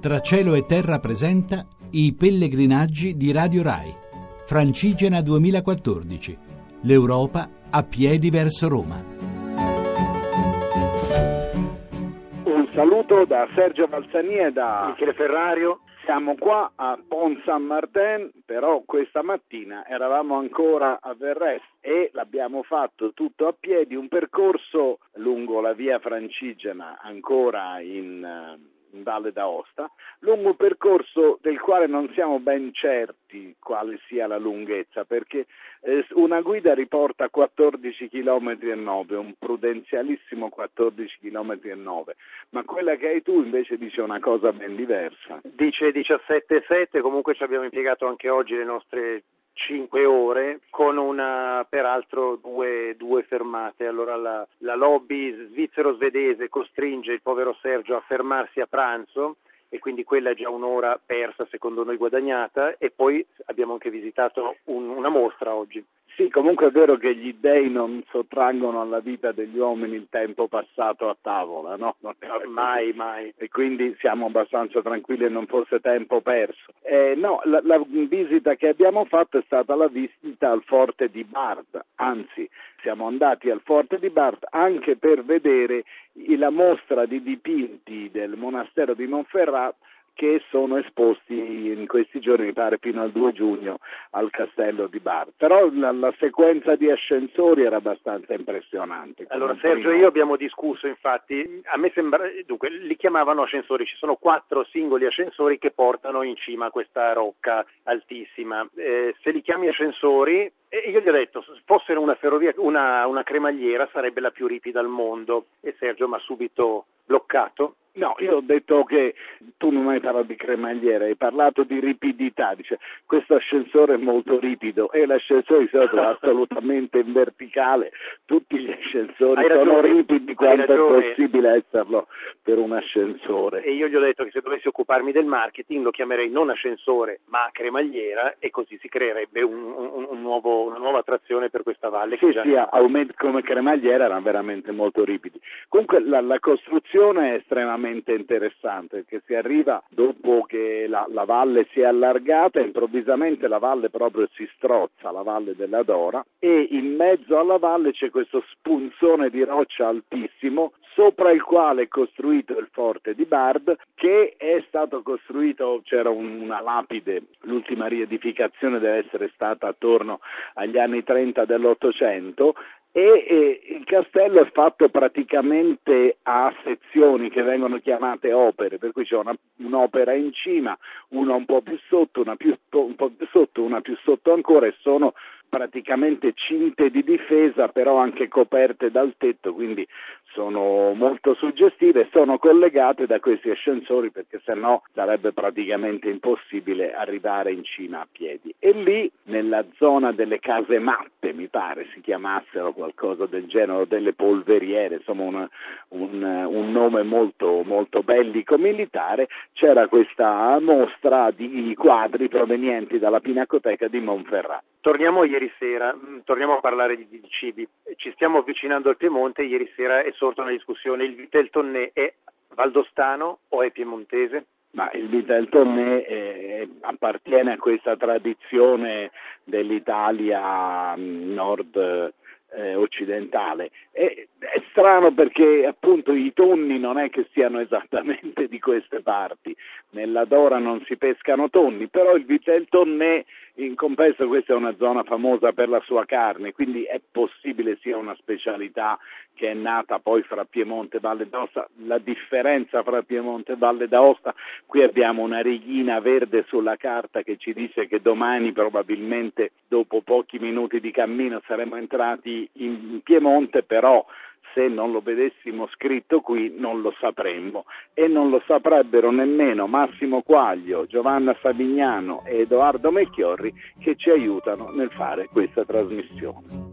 Tra cielo e terra presenta i pellegrinaggi di Radio Rai. Francigena 2014. L'Europa a piedi verso Roma. Un saluto da Sergio Balzani e da Michele Ferrario. Siamo qua a Pont Saint Martin, però questa mattina eravamo ancora a Verres e l'abbiamo fatto tutto a piedi, un percorso lungo la via Francigena ancora in eh, in Valle d'Aosta, lungo un percorso del quale non siamo ben certi quale sia la lunghezza, perché eh, una guida riporta 14 km e 9, un prudenzialissimo 14 km e 9, ma quella che hai tu invece dice una cosa ben diversa. Dice 17,7, comunque ci abbiamo impiegato anche oggi le nostre 5 ore con una, peraltro due, due fermate. Allora la, la lobby svizzero-svedese costringe il povero Sergio a fermarsi a pranzo e quindi quella è già un'ora persa secondo noi guadagnata e poi abbiamo anche visitato un, una mostra oggi. Sì, comunque è vero che gli dei non sottraggono alla vita degli uomini il tempo passato a tavola, no? mai, mai. E quindi siamo abbastanza tranquilli e non fosse tempo perso. Eh, no, la, la, visita che abbiamo fatto è stata la visita al forte di Bard, anzi siamo andati al forte di Bard anche per vedere la mostra di dipinti del monastero di Monferrat che sono esposti in questi giorni, mi pare fino al 2 giugno, al castello di Bar. Però la, la sequenza di ascensori era abbastanza impressionante. Allora Sergio e io abbiamo discusso, infatti, a me sembra, dunque, li chiamavano ascensori, ci sono quattro singoli ascensori che portano in cima a questa rocca altissima. Eh, se li chiami ascensori, eh, io gli ho detto, se fossero una ferrovia, una, una cremagliera sarebbe la più ripida al mondo e Sergio mi ha subito bloccato No, io ho detto che tu non hai parlato di cremagliera, hai parlato di ripidità, dice questo ascensore è molto ripido e l'ascensore di solito è assolutamente in verticale, tutti gli ascensori hai sono ragione, ripidi quanto è possibile esserlo per un ascensore. E io gli ho detto che se dovessi occuparmi del marketing lo chiamerei non ascensore ma cremagliera e così si creerebbe un, un, un nuovo, una nuova attrazione per questa valle. Sì, che sì, aumenti come cremagliera erano veramente molto ripidi. Comunque la, la costruzione è estremamente estremamente interessante perché si arriva dopo che la, la, valle si è allargata, improvvisamente la valle proprio si strozza, la valle della Dora, e in mezzo alla valle c'è questo spunzone di roccia altissimo sopra il quale è costruito il forte di Bard che è stato costruito, c'era una lapide, l'ultima riedificazione deve essere stata attorno agli anni 30 dell'Ottocento e, e, il castello è fatto praticamente a sezioni che vengono chiamate opere, per cui c'è una, un'opera in cima, una un po' più sotto, una più, un po' più sotto, una più sotto ancora e sono praticamente cinte di difesa però anche coperte dal tetto, quindi sono molto suggestive sono collegate da questi ascensori perché sennò sarebbe praticamente impossibile arrivare in cima a piedi. E lì nella zona delle case matte, mi pare si chiamassero qualcosa del genere, delle polveriere, insomma una, un, un, nome molto, molto bellico militare, c'era questa mostra di quadri provenienti dalla Pinacoteca di Monferrat. Torniamo ieri sera, mm, torniamo a parlare di, di cibi. Ci stiamo avvicinando al Piemonte, ieri sera è sorta una discussione, il Vitel Tonnè è valdostano o è piemontese? Ma il Vitel Tonnè eh, appartiene a questa tradizione dell'Italia mm, nord eh, occidentale. È, è, strano perché appunto i tonni non è che siano esattamente di queste parti, nella Dora non si pescano tonni, però il Vitel Tonnè in compenso questa è una zona famosa per la sua carne, quindi è possibile sia una specialità che è nata poi fra Piemonte e Valle d'Aosta. La differenza fra Piemonte e Valle d'Aosta, qui abbiamo una righina verde sulla carta che ci dice che domani probabilmente dopo pochi minuti di cammino saremo entrati in Piemonte, però se non lo vedessimo scritto qui non lo sapremmo e non lo saprebbero nemmeno Massimo Quaglio, Giovanna Savignano e Edoardo Mecchiorri che ci aiutano nel fare questa trasmissione.